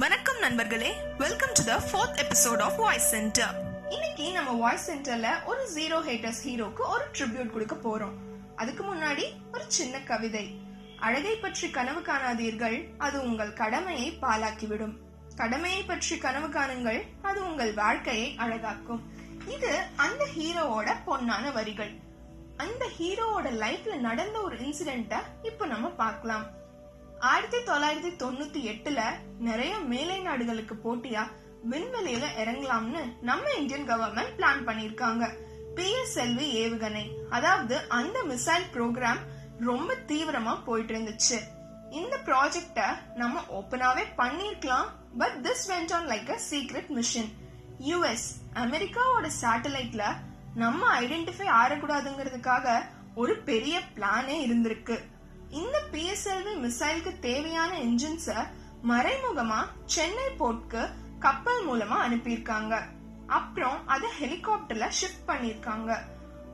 வணக்கம் நண்பர்களே. Welcome to the fourth episode of voice centre இன்னைக்கு நம்ம வாய்ஸ் சென்டர்ல ஒரு ஜீரோ ஹேட்டர்ஸ் ஹீரோக்கு ஒரு ட்ரிபியூட் கொடுக்க போறோம். அதுக்கு முன்னாடி ஒரு சின்ன கவிதை. அழகை பற்றி கனவு காணாதீர்கள் அது உங்கள் கடமையை பாலாக்கிவிடும் கடமையை பற்றி கனவு காணுங்கள் அது உங்கள் வாழ்க்கையை அழகாக்கும். இது அந்த ஹீரோவோட பொன்னான வரிகள். அந்த ஹீரோவோட லைஃப்ல நடந்த ஒரு இன்சிடென்ட்ட இப்ப நம்ம பார்க்கலாம். ஆயிரத்தி தொள்ளாயிரத்தி தொண்ணூத்தி எட்டுல நிறைய மேலை நாடுகளுக்கு போட்டியா விண்வெளியில இறங்கலாம்னு நம்ம இந்தியன் கவர்மெண்ட் பிளான் பண்ணிருக்காங்க பிஎஸ்எல்வி ஏவுகணை. அதாவது அந்த மிசைல் ப்ரோக்ராம் ரொம்ப தீவிரமா போயிட்டு இருந்துச்சு. இந்த ப்ராஜெக்ட நம்ம ஓப்பனாவே பண்ணிருக்கலாம் but this went on like a secret mission US அமெரிக்காவோட சேட்டலைட்ல நம்ம ஐடென்டிஃபை ஆறக்கூடாதுங்கிறதுக்காக ஒரு பெரிய பிளானே இருந்திருக்கு. இந்த பிஎஸ்எல்வி மிசைலுக்கு தேவையான என்ஜின்ஸ மறைமுகமா சென்னை போர்ட்க்கு கப்பல் மூலமா அனுப்பியிருக்காங்க. அப்புறம் அதை ஹெலிகாப்டர்ல ஷிஃப்ட் பண்ணிருக்காங்க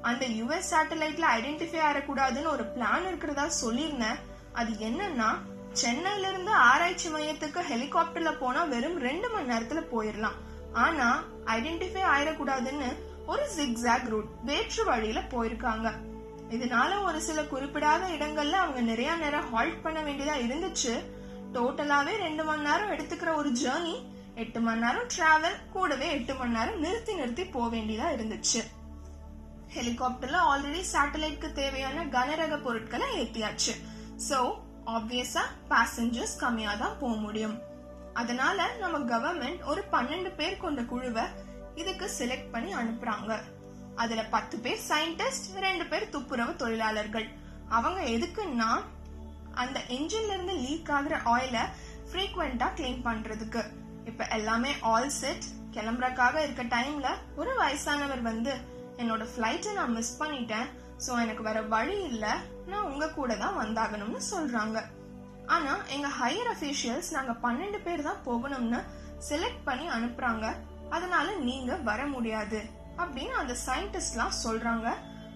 அந்த யுஎஸ் சேட்டலைட்ல ஐடென்டிஃபை ஆகக்கூடாதுன்னு ஒரு பிளான் இருக்கிறதா சொல்லியிருந்தேன். அது என்னன்னா சென்னையில இருந்து ஆராய்ச்சி மையத்துக்கு ஹெலிகாப்டர்ல போனா வெறும் ரெண்டு மணி நேரத்துல போயிடலாம் ஆனா ஐடென்டிஃபை ஆயிடக்கூடாதுன்னு ஒரு ஜிக்ஸாக் ரூட் வேற்று வழியில போயிருக்காங்க. இதனால ஒரு சில குறிப்பிடாத இடங்கள்ல அவங்க நிறைய நேரம் ஹால்ட் பண்ண வேண்டியதா இருந்துச்சு. டோட்டலாவே ரெண்டு மணி நேரம் எடுத்துக்கிற ஒரு ஜேர்னி எட்டு மணி நேரம் டிராவல் கூடவே எட்டு மணி நேரம் நிறுத்தி நிறுத்தி போக வேண்டியதா இருந்துச்சு. ஹெலிகாப்டர்ல ஆல்ரெடி சேட்டலைட்க்கு தேவையான கனரக பொருட்களை ஏத்தியாச்சு. சோ ஆப்வியஸா பேசஞ்சர்ஸ் கம்மியா தான் போக முடியும். அதனால நம்ம கவர்மெண்ட் ஒரு பன்னெண்டு பேர் கொண்ட குழுவை இதுக்கு செலக்ட் பண்ணி அனுப்புறாங்க. அதுல பத்து பேர் சயின்டிஸ்ட் ரெண்டு பேர் துப்புரவு தொழிலாளர்கள். அவங்க எதுக்குன்னா அந்த என்ஜின்ல இருந்து லீக் ஆகுற ஆயில ஃப்ரீக்வெண்டா கிளீன் பண்றதுக்கு. இப்ப எல்லாமே ஆல் செட் கிளம்புறக்காக இருக்க டைம்ல ஒரு வயசானவர் வந்து என்னோட ஃபிளைட்டை நான் மிஸ் பண்ணிட்டேன். ஸோ எனக்கு வேற வழி இல்லை. நான் உங்க கூட தான் வந்தாகணும்னு சொல்றாங்க. ஆனா எங்க ஹையர் அஃபீஷியல்ஸ் நாங்க பன்னெண்டு பேர் தான் போகணும்னு செலக்ட் பண்ணி அனுப்புறாங்க. அதனால நீங்க வர முடியாது. அப்படின்னு அந்த சயின்டிஸ்ட்லாம் சொல்றாங்க.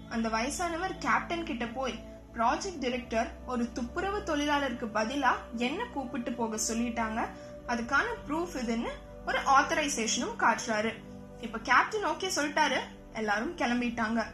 அந்த வயசானவர் கேப்டன் கிட்ட போய் ப்ராஜெக்ட் டைரக்டர் ஒரு துப்புரவு தொழிலாளருக்கு பதிலா என்ன கூப்பிட்டு போக சொல்லிட்டாங்க? அதுக்கான ப்ரூஃப் இதுன்னு ஒரு ஆத்தரைசேஷனும் காட்டுறாரு. இப்ப கேப்டன் ஓகே சொல்லிட்டாரு. எல்லாரும் கிளம்பிட்டாங்க.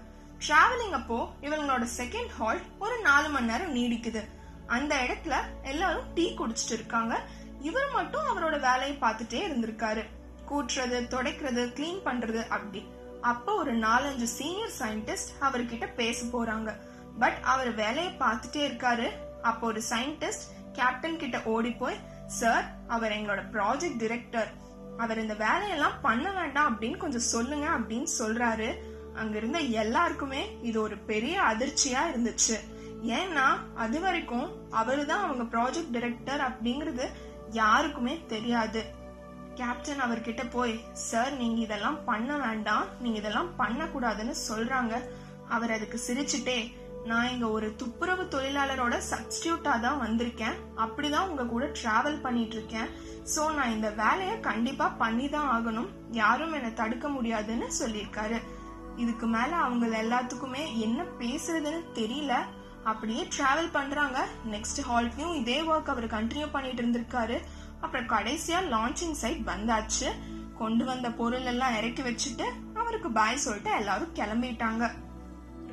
டிராவலிங் அப்போ இவங்களோட செகண்ட் ஹால்ட் ஒரு நாலு மணி நேரம் நீடிக்குது. அந்த இடத்துல எல்லாரும் டீ குடிச்சிட்டு இருக்காங்க. இவர் மட்டும் அவரோட வேலையை பார்த்துட்டே இருந்திருக்காரு. கூட்டுறது துடைக்கிறது கிளீன் பண்றது அப்படி அப்ப ஒரு நாலஞ்சு சீனியர் சயின்டிஸ்ட் அவர்கிட்ட பேச போறாங்க. பட் அவர் வேலையை பார்த்துட்டே இருக்காரு. அப்போ ஒரு சயின்டிஸ்ட் கேப்டன் கிட்ட ஓடி போய் சார் அவர் எங்களோட ப்ராஜெக்ட் டிரெக்டர் அவர் இந்த வேலையெல்லாம் பண்ண வேண்டாம் அப்படின்னு கொஞ்சம் சொல்லுங்க அப்படின்னு சொல்றாரு. அங்க இருந்த எல்லாருக்குமே இது ஒரு பெரிய அதிர்ச்சியா இருந்துச்சு. ஏன்னா அது வரைக்கும் அவருதான் அவங்க ப்ராஜெக்ட் டிரெக்டர் அப்படிங்கறது யாருக்குமே தெரியாது. கேப்டன் அவர்கிட்ட போய் சார் நீங்க இதெல்லாம் பண்ண வேண்டாம். நீங்க இதெல்லாம் பண்ணக்கூடாதுன்னு சொல்றாங்க. அவர் அதுக்கு சிரிச்சுட்டே நான் இங்க ஒரு துப்புரவு தொழிலாளரோட சப்ஸ்டியூட்டா தான் வந்திருக்கேன். அப்படிதான் உங்க கூட டிராவல் பண்ணிட்டு இருக்கேன் சோ நான் இந்த வேலையை கண்டிப்பா பண்ணி தான் ஆகணும். யாரும் என்னை தடுக்க முடியாதுன்னு சொல்லியிருக்காரு. இதுக்கு மேல அவங்க எல்லாத்துக்குமே என்ன பேசுறதுன்னு தெரியல. அப்படியே டிராவல் பண்றாங்க. நெக்ஸ்ட் ஹால்ட்லயும் இதே ஒர்க் அவர் கண்டினியூ பண்ணிட்டு இருந்திருக்காரு. அப்புறம் கடைசியா லான்ச்சிங் சைட் வந்தாச்சு. கொண்டு வந்த பொருள் எல்லாம் இறக்கி வச்சுட்டு அவருக்கு பாய் சொல்லிட்டு எல்லாரும் கிளம்பிட்டாங்க.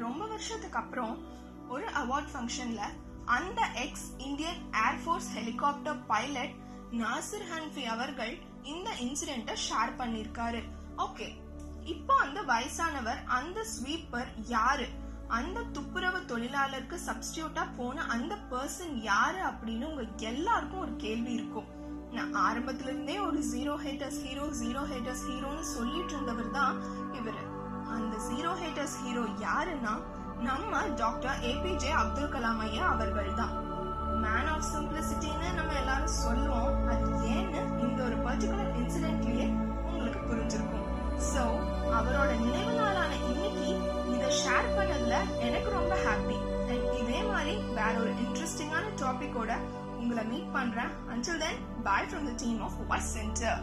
ரொம்ப வருஷத்துக்கு அப்புறம் ஒரு அவார்ட் ஃபங்க்ஷன்ல அந்த ex Indian air force helicopter pilot Nasir Hanfi அவர்கள் இந்த இன்சிடென்ட்டை ஷேர் பண்ணியிருக்காரு. ஓகே இப்போ அந்த வயசானவர் அந்த ஸ்வீப்பர் யாரு? அந்த துப்புரவு தொழிலாளருக்கு சப்ஸ்டியூட்டா போன அந்த பர்சன் யாரு அப்படின்னு உங்க எல்லாருக்கும் ஒரு கேள்வி இருக்கும். நான் ஆரம்பத்துல இருந்தே ஒரு zero haters hero zero haters ஹீரோன்னு சொல்லிட்டு இருந்தவர் தான் இவர். அந்த ஜீரோ ஹேட்டர்ஸ் ஹீரோ யாருன்னா நம்ம டாக்டர் ஏபிஜே அப்துல் கலாம் ஐயா அவர்கள் தான். மேன் ஆஃப் சிம்பிளிசிட்டின்னு நம்ம எல்லாரும் சொல்லுவோம். அது ஏன்னு இந்த ஒரு பர்டிகுலர் இன்சிடென்ட்லயே உங்களுக்கு புரிஞ்சிருக்கும். ஸோ அவரோட நினைவு நாளான இன்னைக்கு இதை ஷேர் பண்ணதுல எனக்கு ரொம்ப ஹாப்பி அண்ட் இதே மாதிரி வேற ஒரு இன்ட்ரெஸ்டிங்கான டாபிக்கோட உங்களை மீட் பண்றேன் until then bye from the team of voice centre